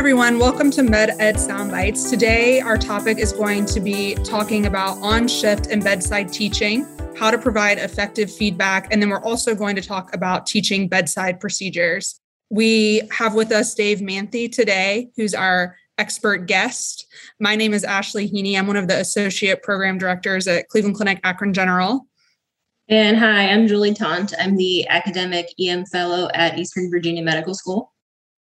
everyone. Welcome to Med Ed Soundbites. Today, our topic is going to be talking about on shift and bedside teaching, how to provide effective feedback, and then we're also going to talk about teaching bedside procedures. We have with us Dave Manthey today, who's our expert guest. My name is Ashley Heaney. I'm one of the associate program directors at Cleveland Clinic Akron General. And hi, I'm Julie Taunt. I'm the academic EM fellow at Eastern Virginia Medical School.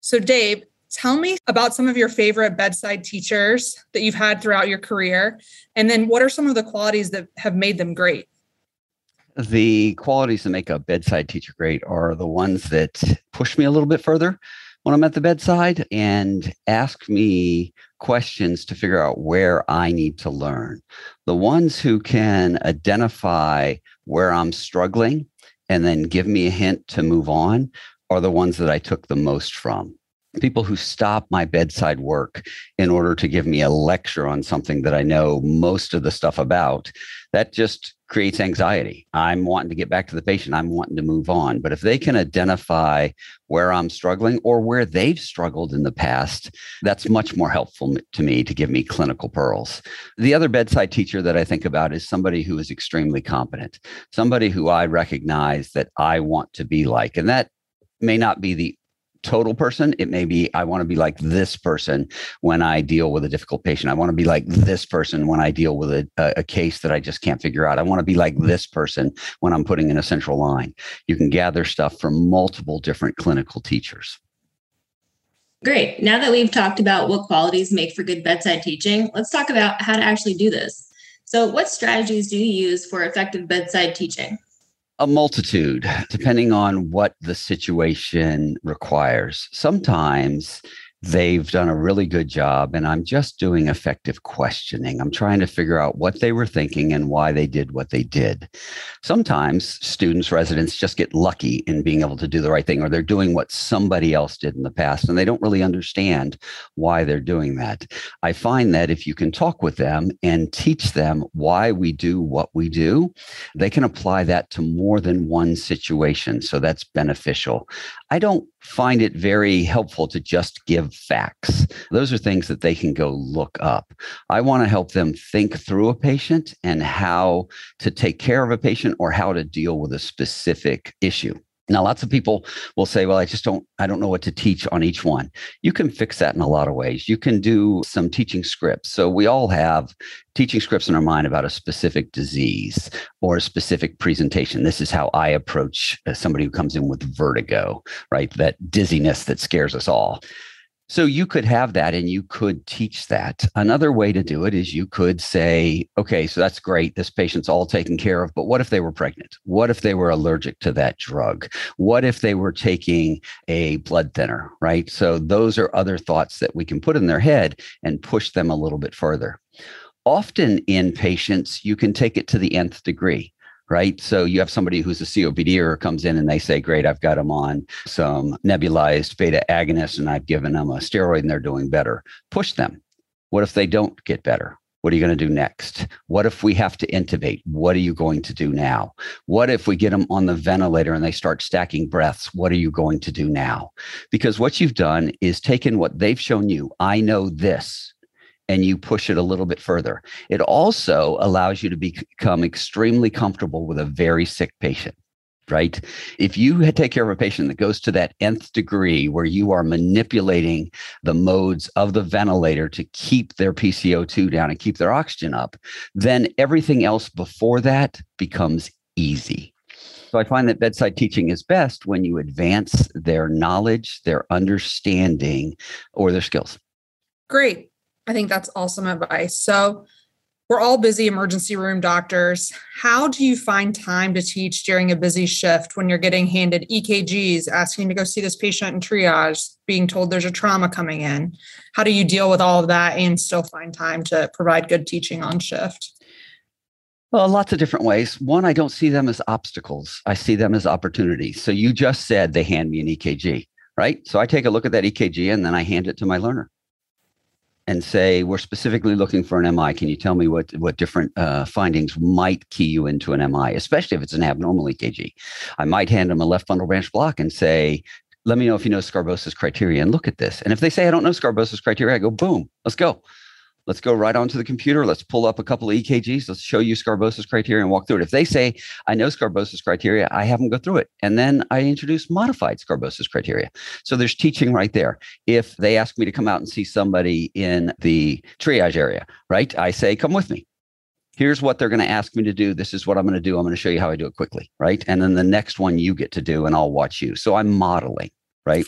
So, Dave, tell me about some of your favorite bedside teachers that you've had throughout your career. And then, what are some of the qualities that have made them great? The qualities that make a bedside teacher great are the ones that push me a little bit further when I'm at the bedside and ask me questions to figure out where I need to learn. The ones who can identify where I'm struggling and then give me a hint to move on are the ones that I took the most from people who stop my bedside work in order to give me a lecture on something that I know most of the stuff about, that just creates anxiety. I'm wanting to get back to the patient. I'm wanting to move on. But if they can identify where I'm struggling or where they've struggled in the past, that's much more helpful to me to give me clinical pearls. The other bedside teacher that I think about is somebody who is extremely competent, somebody who I recognize that I want to be like. And that may not be the total person. It may be, I want to be like this person when I deal with a difficult patient. I want to be like this person when I deal with a, a, case that I just can't figure out. I want to be like this person when I'm putting in a central line. You can gather stuff from multiple different clinical teachers. Great. Now that we've talked about what qualities make for good bedside teaching, let's talk about how to actually do this. So, what strategies do you use for effective bedside teaching? A multitude depending on what the situation requires. Sometimes they've done a really good job and i'm just doing effective questioning. I'm trying to figure out what they were thinking and why they did what they did. Sometimes students residents just get lucky in being able to do the right thing or they're doing what somebody else did in the past and they don't really understand why they're doing that. I find that if you can talk with them and teach them why we do what we do they can apply that to more than one situation so that's beneficial. I don't find it very helpful to just give facts. Those are things that they can go look up. I want to help them think through a patient and how to take care of a patient or how to deal with a specific issue. Now, lots of people will say, well, I just don't, I don't know what to teach on each one. You can fix that in a lot of ways. You can do some teaching scripts. So we all have teaching scripts in our mind about a specific disease or a specific presentation. This is how I approach uh, somebody who comes in with vertigo, right? That dizziness that scares us all. So you could have that and you could teach that. Another way to do it is you could say, okay, so that's great. This patient's all taken care of. But what if they were pregnant? What if they were allergic to that drug? What if they were taking a blood thinner, right? So those are other thoughts that we can put in their head and push them a little bit further. Often in patients, you can take it to the nth degree right? So you have somebody who's a COPD or comes in and they say, Great, I've got them on some nebulized beta agonist and I've given them a steroid and they're doing better. Push them. What if they don't get better? What are you going to do next? What if we have to intubate? What are you going to do now? What if we get them on the ventilator and they start stacking breaths? What are you going to do now? Because what you've done is taken what they've shown you. I know this and you push it a little bit further. It also allows you to become extremely comfortable with a very sick patient right? If you take care of a patient that goes to that nth degree where you are manipulating the modes of the ventilator to keep their PCO2 down and keep their oxygen up, then everything else before that becomes easy. So I find that bedside teaching is best when you advance their knowledge, their understanding, or their skills. Great. I think that's awesome advice. So, we're all busy emergency room doctors. How do you find time to teach during a busy shift when you're getting handed EKGs, asking to go see this patient in triage, being told there's a trauma coming in? How do you deal with all of that and still find time to provide good teaching on shift? Well, lots of different ways. One, I don't see them as obstacles, I see them as opportunities. So, you just said they hand me an EKG, right? So, I take a look at that EKG and then I hand it to my learner and say we're specifically looking for an MI. Can you tell me what what different uh, findings might key you into an MI, especially if it's an abnormal EKG? I might hand them a left bundle branch block and say, let me know if you know Sgarbossa's criteria and look at this. And if they say, I don't know Sgarbossa's criteria, I go, boom, let's go. Let's go right onto the computer. Let's pull up a couple of EKGs. Let's show you Sgarbossa's criteria and walk through it. If they say, I know Sgarbossa's criteria, I have them go through it. And then I introduce modified Sgarbossa's criteria. So there's teaching right there. If they ask me to come out and see somebody in the triage area, right? I say, come with me here's what they're going to ask me to do. This is what I'm going to do. I'm going to show you how I do it quickly. Right. And then the next one you get to do, and I'll watch you. So I'm modeling right?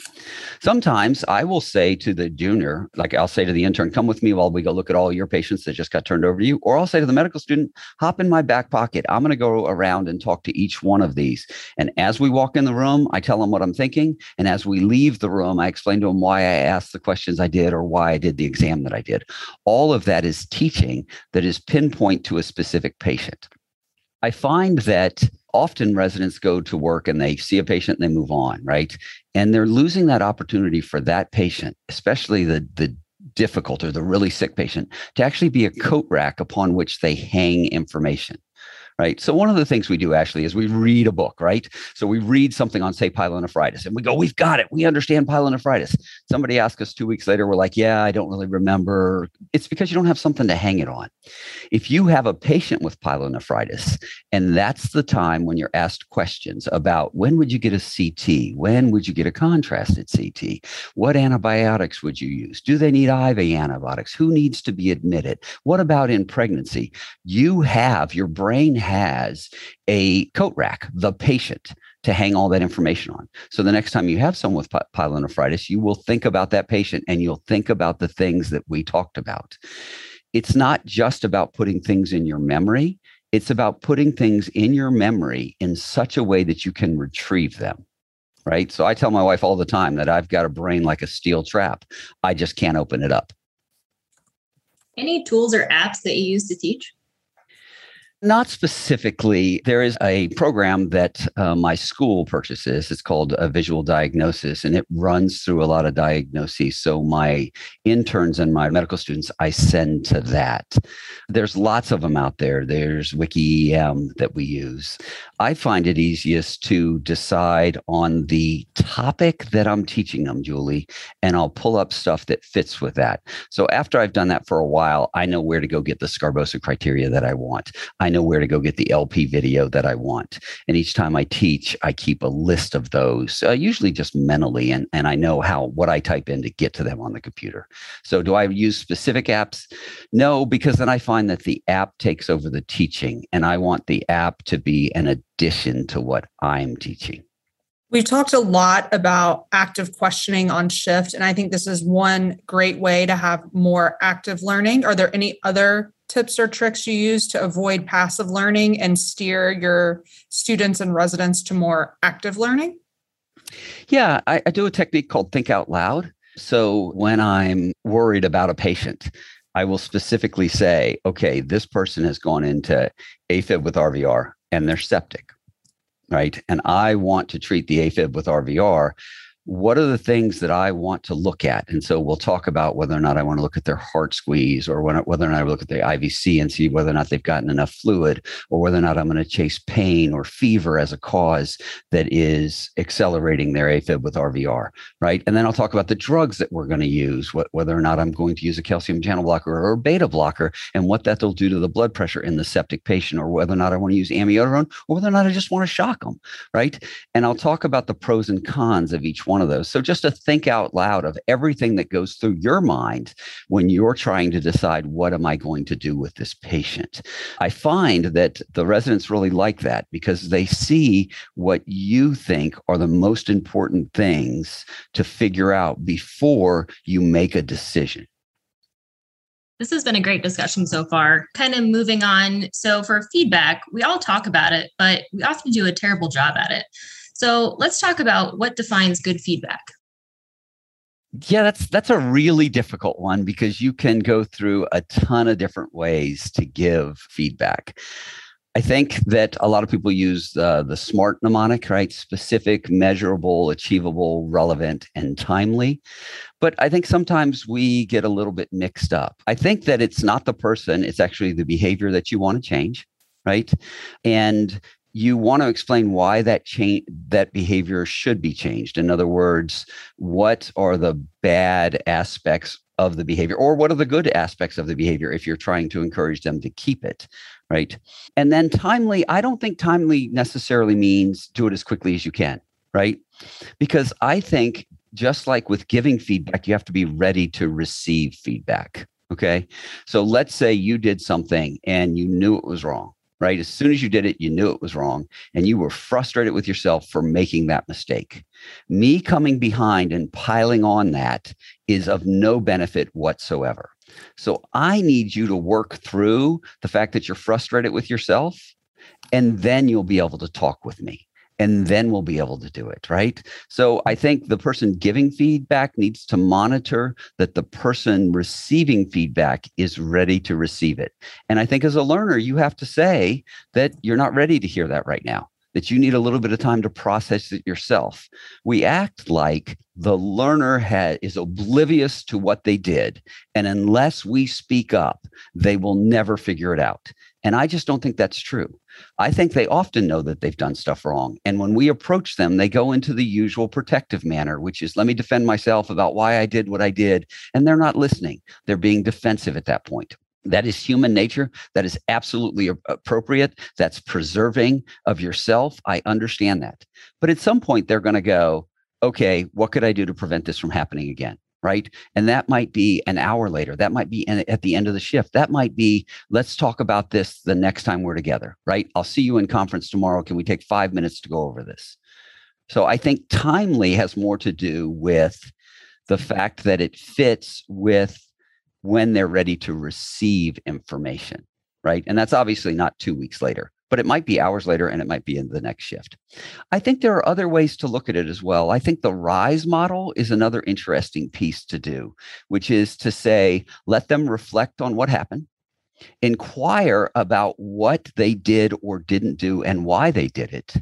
Sometimes I will say to the junior, like I'll say to the intern, come with me while we go look at all your patients that just got turned over to you. Or I'll say to the medical student, hop in my back pocket. I'm going to go around and talk to each one of these. And as we walk in the room, I tell them what I'm thinking. And as we leave the room, I explain to them why I asked the questions I did or why I did the exam that I did. All of that is teaching that is pinpoint to a specific patient. I find that often residents go to work and they see a patient and they move on, right? And they're losing that opportunity for that patient, especially the the difficult or the really sick patient, to actually be a coat rack upon which they hang information right? So one of the things we do actually is we read a book, right? So we read something on, say, pyelonephritis, and we go, we've got it. We understand pyelonephritis. Somebody asks us two weeks later, we're like, yeah, I don't really remember. It's because you don't have something to hang it on. If you have a patient with pyelonephritis, and that's the time when you're asked questions about when would you get a CT? When would you get a contrasted CT? What antibiotics would you use? Do they need IV antibiotics? Who needs to be admitted? What about in pregnancy? You have, your brain has a coat rack, the patient, to hang all that information on. So the next time you have someone with pyelonephritis, you will think about that patient and you'll think about the things that we talked about. It's not just about putting things in your memory, it's about putting things in your memory in such a way that you can retrieve them. Right. So I tell my wife all the time that I've got a brain like a steel trap. I just can't open it up. Any tools or apps that you use to teach? Not specifically. There is a program that uh, my school purchases. It's called a Visual Diagnosis, and it runs through a lot of diagnoses. So my interns and my medical students, I send to that. There's lots of them out there. There's WikiEM that we use. I find it easiest to decide on the topic that I'm teaching them, Julie, and I'll pull up stuff that fits with that. So after I've done that for a while, I know where to go get the Sgarbossa criteria that I want. I know where to go get the LP video that I want. And each time I teach, I keep a list of those, uh, usually just mentally, and, and I know how what I type in to get to them on the computer. So, do I use specific apps? No, because then I find that the app takes over the teaching, and I want the app to be an addition to what I'm teaching. We've talked a lot about active questioning on shift, and I think this is one great way to have more active learning. Are there any other tips or tricks you use to avoid passive learning and steer your students and residents to more active learning? Yeah, I, I do a technique called think out loud. So when I'm worried about a patient, I will specifically say, okay, this person has gone into AFib with RVR and they're septic, right? And I want to treat the AFib with RVR what are the things that I want to look at? And so we'll talk about whether or not I want to look at their heart squeeze or whether or not I look at the IVC and see whether or not they've gotten enough fluid or whether or not I'm going to chase pain or fever as a cause that is accelerating their AFib with RVR, right? And then I'll talk about the drugs that we're going to use, whether or not I'm going to use a calcium channel blocker or a beta blocker and what that'll do to the blood pressure in the septic patient or whether or not I want to use amiodarone or whether or not I just want to shock them, right? And I'll talk about the pros and cons of each one one of those. So just to think out loud of everything that goes through your mind when you're trying to decide what am I going to do with this patient. I find that the residents really like that because they see what you think are the most important things to figure out before you make a decision. This has been a great discussion so far. Kind of moving on. So, for feedback, we all talk about it, but we often do a terrible job at it. So let's talk about what defines good feedback. Yeah, that's that's a really difficult one because you can go through a ton of different ways to give feedback. I think that a lot of people use uh, the SMART mnemonic, right? Specific, measurable, achievable, relevant, and timely. But I think sometimes we get a little bit mixed up. I think that it's not the person, it's actually the behavior that you want to change, right? And you want to explain why that change that behavior should be changed. In other words what are the bad aspects of the behavior or what are the good aspects of the behavior if you're trying to encourage them to keep it right? And then timely i don't think timely necessarily means do it as quickly as you can right? Because i think just like with giving feedback you have to be ready to receive feedback okay? So let's say you did something and you knew it was wrong right? As soon as you did it, you knew it was wrong and you were frustrated with yourself for making that mistake. Me coming behind and piling on that is of no benefit whatsoever. So I need you to work through the fact that you're frustrated with yourself, and then you'll be able to talk with me and then we'll be able to do it right? So i think the person giving feedback needs to monitor that the person receiving feedback is ready to receive it. And i think as a learner you have to say that you're not ready to hear that right now that you need a little bit of time to process it yourself. We act like the learner has, is oblivious to what they did. And unless we speak up, they will never figure it out. And I just don't think that's true. I think they often know that they've done stuff wrong. And when we approach them, they go into the usual protective manner, which is let me defend myself about why I did what I did. And they're not listening, they're being defensive at that point. That is human nature. That is absolutely appropriate. That's preserving of yourself. I understand that. But at some point, they're going to go, okay, what could I do to prevent this from happening again? right? And that might be an hour later. That might be at the end of the shift. That might be, let's talk about this the next time we're together, right? I'll see you in conference tomorrow. Can we take five minutes to go over this? So I think timely has more to do with the fact that it fits with when they're ready to receive information, right? And that's obviously not two weeks later but it might be hours later and it might be in the next shift. I think there are other ways to look at it as well. I think the RISE model is another interesting piece to do, which is to say, let them reflect on what happened, inquire about what they did or didn't do and why they did it,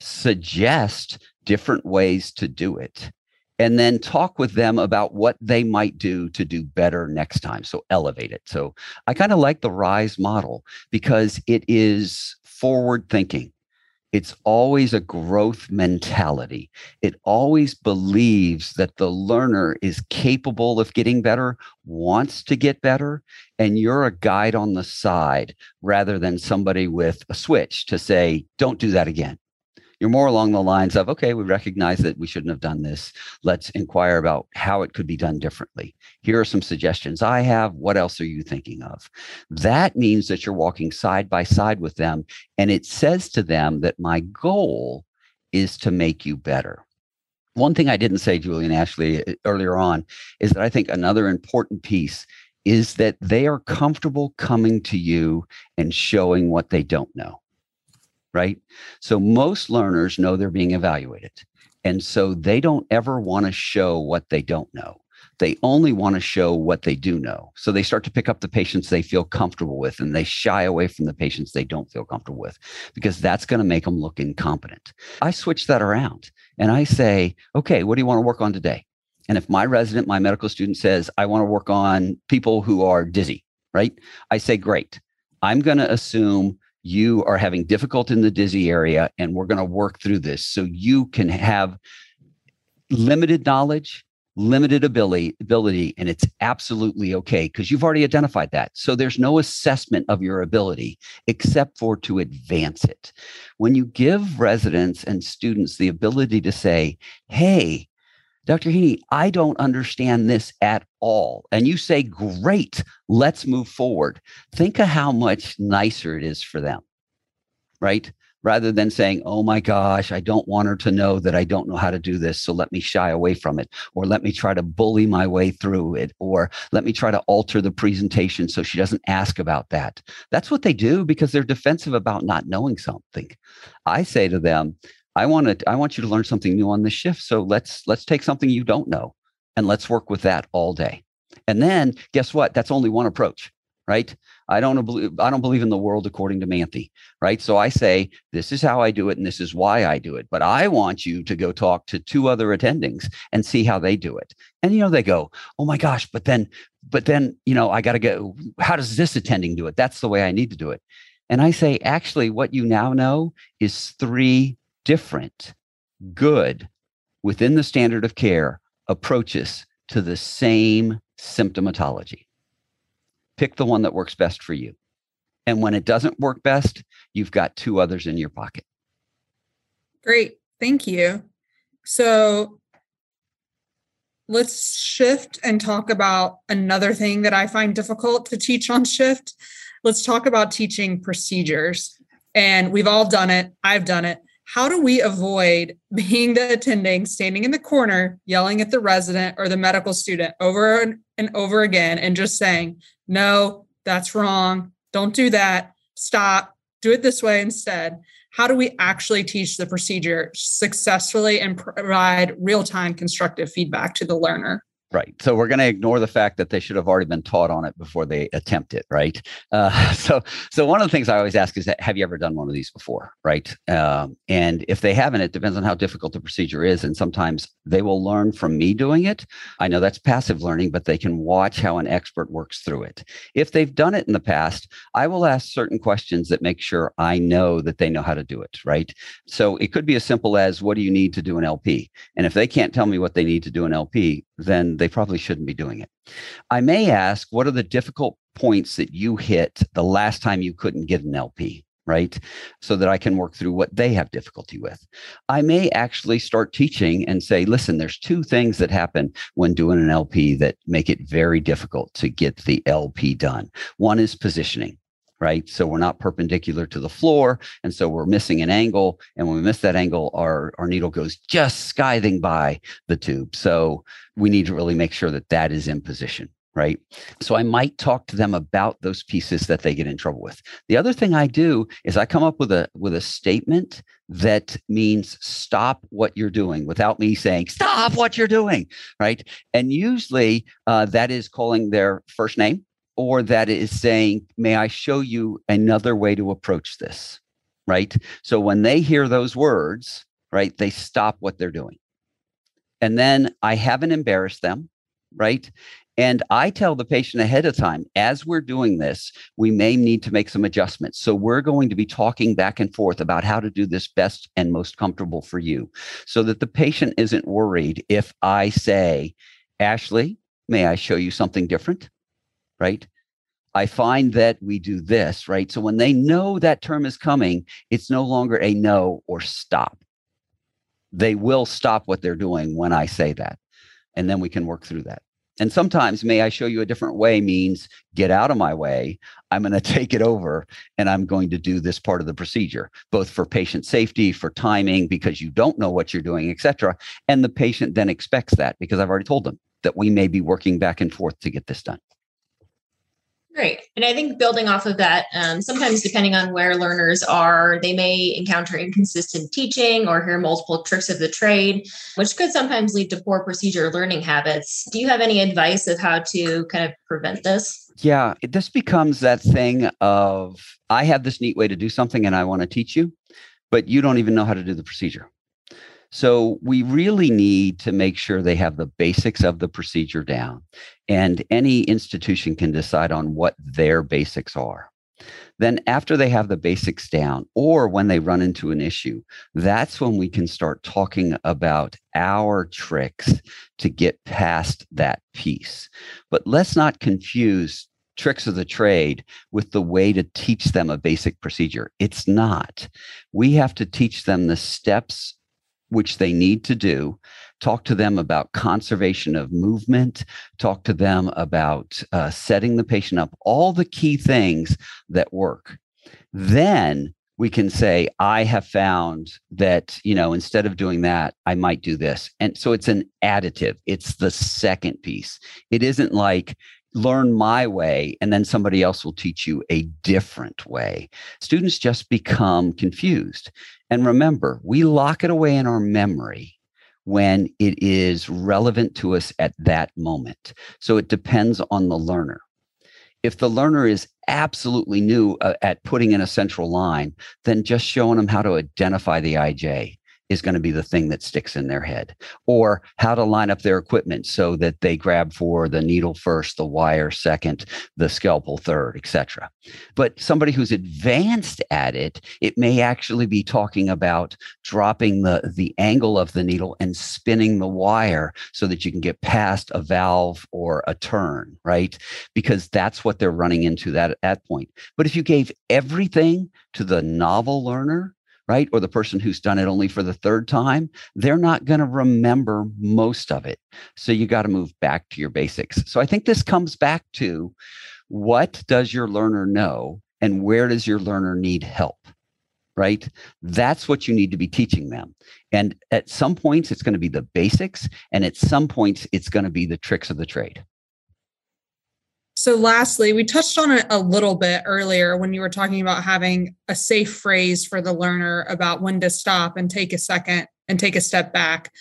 suggest different ways to do it and then talk with them about what they might do to do better next time. So elevate it. So I kind of like the RISE model because it is forward thinking. It's always a growth mentality. It always believes that the learner is capable of getting better, wants to get better, and you're a guide on the side rather than somebody with a switch to say, don't do that again. You're more along the lines of, okay, we recognize that we shouldn't have done this. Let's inquire about how it could be done differently. Here are some suggestions I have. What else are you thinking of? That means that you're walking side by side with them. And it says to them that my goal is to make you better. One thing I didn't say, Julie and Ashley, earlier on is that I think another important piece is that they are comfortable coming to you and showing what they don't know right? So most learners know they're being evaluated. And so they don't ever want to show what they don't know. They only want to show what they do know. So they start to pick up the patients they feel comfortable with and they shy away from the patients they don't feel comfortable with because that's going to make them look incompetent. I switch that around and I say, okay, what do you want to work on today? And if my resident, my medical student says, I want to work on people who are dizzy, right? I say, great. I'm going to assume you are having difficulty in the dizzy area and we're going to work through this so you can have limited knowledge limited ability ability and it's absolutely okay because you've already identified that. So there's no assessment of your ability except for to advance it. When you give residents and students the ability to say hey Dr. Heaney, I don't understand this at all. And you say, great, let's move forward. Think of how much nicer it is for them, right? Rather than saying, oh my gosh, I don't want her to know that I don't know how to do this. So let me shy away from it, or let me try to bully my way through it, or let me try to alter the presentation so she doesn't ask about that. That's what they do because they're defensive about not knowing something. I say to them, I want to I want you to learn something new on this shift. So let's let's take something you don't know and let's work with that all day. And then guess what? That's only one approach, right? I don't believe I don't believe in the world according to Manthey, right? So I say this is how I do it and this is why I do it. But I want you to go talk to two other attendings and see how they do it. And you know they go, "Oh my gosh, but then but then, you know, I got to go how does this attending do it? That's the way I need to do it." And I say, actually, what you now know is three different, good, within the standard of care approaches to the same symptomatology. Pick the one that works best for you. And when it doesn't work best, you've got two others in your pocket. Great. Thank you. So let's shift and talk about another thing that I find difficult to teach on shift. Let's talk about teaching procedures. And we've all done it. I've done it. How do we avoid being the attending, standing in the corner, yelling at the resident or the medical student over and over again and just saying, no, that's wrong. Don't do that. Stop. Do it this way instead how do we actually teach the procedure successfully and provide real-time constructive feedback to the learner Right. So we're going to ignore the fact that they should have already been taught on it before they attempt it. Right. Uh, so, so one of the things I always ask is, that, have you ever done one of these before? Right. Um, and if they haven't, it depends on how difficult the procedure is. And sometimes they will learn from me doing it. I know that's passive learning, but they can watch how an expert works through it. If they've done it in the past, I will ask certain questions that make sure I know that they know how to do it. Right. So it could be as simple as, what do you need to do an LP? And if they can't tell me what they need to do an LP, then they probably shouldn't be doing it. I may ask, what are the difficult points that you hit the last time you couldn't get an LP? Right. So that I can work through what they have difficulty with. I may actually start teaching and say, listen, there's two things that happen when doing an LP that make it very difficult to get the LP done. One is positioning right? So we're not perpendicular to the floor. And so we're missing an angle. And when we miss that angle, our, our needle goes just scything by the tube. So we need to really make sure that that is in position. Right. So I might talk to them about those pieces that they get in trouble with. The other thing I do is I come up with a with a statement that means stop what you're doing without me saying stop what you're doing. Right. And usually uh, that is calling their first name or that is saying, May I show you another way to approach this? Right. So when they hear those words, right, they stop what they're doing. And then I haven't embarrassed them. Right. And I tell the patient ahead of time, as we're doing this, we may need to make some adjustments. So we're going to be talking back and forth about how to do this best and most comfortable for you so that the patient isn't worried if I say, Ashley, may I show you something different? Right? I find that we do this, right? So when they know that term is coming, it's no longer a no or stop. They will stop what they're doing when I say that. And then we can work through that. And sometimes, may I show you a different way means get out of my way. I'm going to take it over and I'm going to do this part of the procedure, both for patient safety, for timing, because you don't know what you're doing, et cetera. And the patient then expects that because I've already told them that we may be working back and forth to get this done. Great. And I think building off of that, um, sometimes depending on where learners are, they may encounter inconsistent teaching or hear multiple tricks of the trade, which could sometimes lead to poor procedure learning habits. Do you have any advice of how to kind of prevent this? Yeah, this becomes that thing of I have this neat way to do something and I want to teach you, but you don't even know how to do the procedure. So we really need to make sure they have the basics of the procedure down. And any institution can decide on what their basics are. Then, after they have the basics down, or when they run into an issue, that's when we can start talking about our tricks to get past that piece. But let's not confuse tricks of the trade with the way to teach them a basic procedure. It's not. We have to teach them the steps which they need to do. Talk to them about conservation of movement. Talk to them about uh, setting the patient up, all the key things that work. Then we can say, I have found that, you know, instead of doing that, I might do this. And so it's an additive, it's the second piece. It isn't like, learn my way and then somebody else will teach you a different way. Students just become confused. And remember, we lock it away in our memory when it is relevant to us at that moment. So it depends on the learner. If the learner is absolutely new uh, at putting in a central line, then just showing them how to identify the IJ is going to be the thing that sticks in their head, or how to line up their equipment so that they grab for the needle first, the wire second, the scalpel third, etc. But somebody who's advanced at it, it may actually be talking about dropping the, the angle of the needle and spinning the wire so that you can get past a valve or a turn, right? Because that's what they're running into that at that point. But if you gave everything to the novel learner, right? Or the person who's done it only for the third time, they're not going to remember most of it. So you got to move back to your basics. So I think this comes back to what does your learner know and where does your learner need help? Right? That's what you need to be teaching them. And at some points, it's going to be the basics. And at some points, it's going to be the tricks of the trade. So, lastly, we touched on it a little bit earlier when you were talking about having a safe phrase for the learner about when to stop and take a second and take a step back.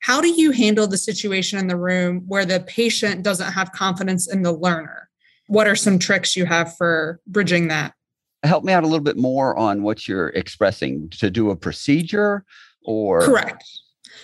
How do you handle the situation in the room where the patient doesn't have confidence in the learner? What are some tricks you have for bridging that? Help me out a little bit more on what you're expressing to do a procedure or correct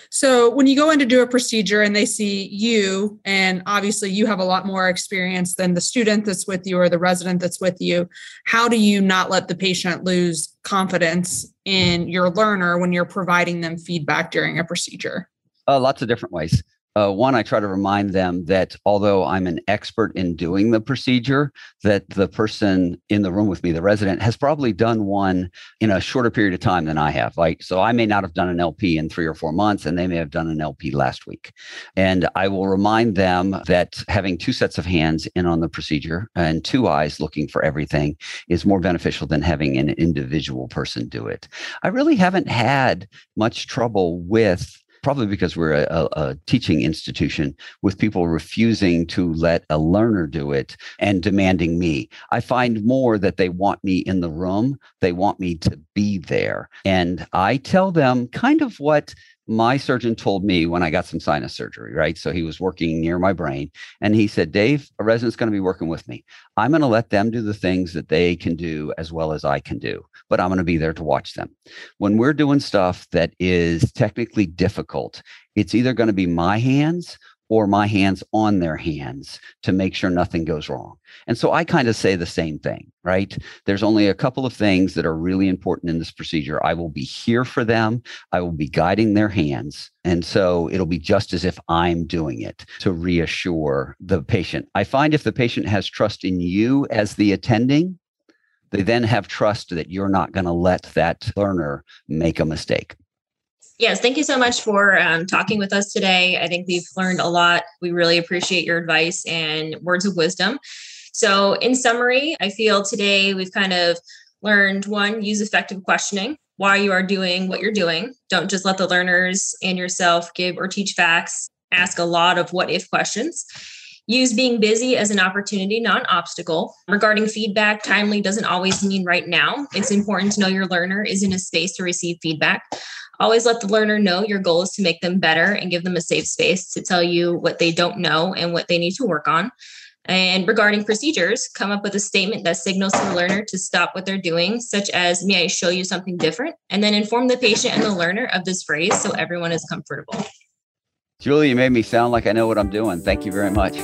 so when you go in to do a procedure and they see you, and obviously you have a lot more experience than the student that's with you or the resident that's with you, how do you not let the patient lose confidence in your learner when you're providing them feedback during a procedure? Uh, lots of different ways. Uh, one, I try to remind them that although I'm an expert in doing the procedure, that the person in the room with me, the resident, has probably done one in a shorter period of time than I have. Like, so I may not have done an LP in three or four months, and they may have done an LP last week. And I will remind them that having two sets of hands in on the procedure and two eyes looking for everything is more beneficial than having an individual person do it. I really haven't had much trouble with probably because we're a, a, teaching institution with people refusing to let a learner do it and demanding me. I find more that they want me in the room, they want me to be there. And I tell them kind of what my surgeon told me when I got some sinus surgery, right? So he was working near my brain and he said, Dave, a resident's going to be working with me. I'm going to let them do the things that they can do as well as I can do, but I'm going to be there to watch them. When we're doing stuff that is technically difficult, it's either going to be my hands or my hands on their hands to make sure nothing goes wrong. And so I kind of say the same thing, right? There's only a couple of things that are really important in this procedure. I will be here for them, I will be guiding their hands. And so it'll be just as if I'm doing it to reassure the patient. I find if the patient has trust in you as the attending, they then have trust that you're not going to let that learner make a mistake. Yes, thank you so much for um, talking with us today. I think we've learned a lot. We really appreciate your advice and words of wisdom. So, in summary, I feel today we've kind of learned one, use effective questioning, why you are doing what you're doing. Don't just let the learners and yourself give or teach facts. Ask a lot of what if questions. Use being busy as an opportunity, not an obstacle. Regarding feedback, timely doesn't always mean right now. It's important to know your learner is in a space to receive feedback. Always let the learner know your goal is to make them better and give them a safe space to tell you what they don't know and what they need to work on. And regarding procedures, come up with a statement that signals to the learner to stop what they're doing, such as, May I show you something different? And then inform the patient and the learner of this phrase so everyone is comfortable. Julie, you made me sound like I know what I'm doing. Thank you very much.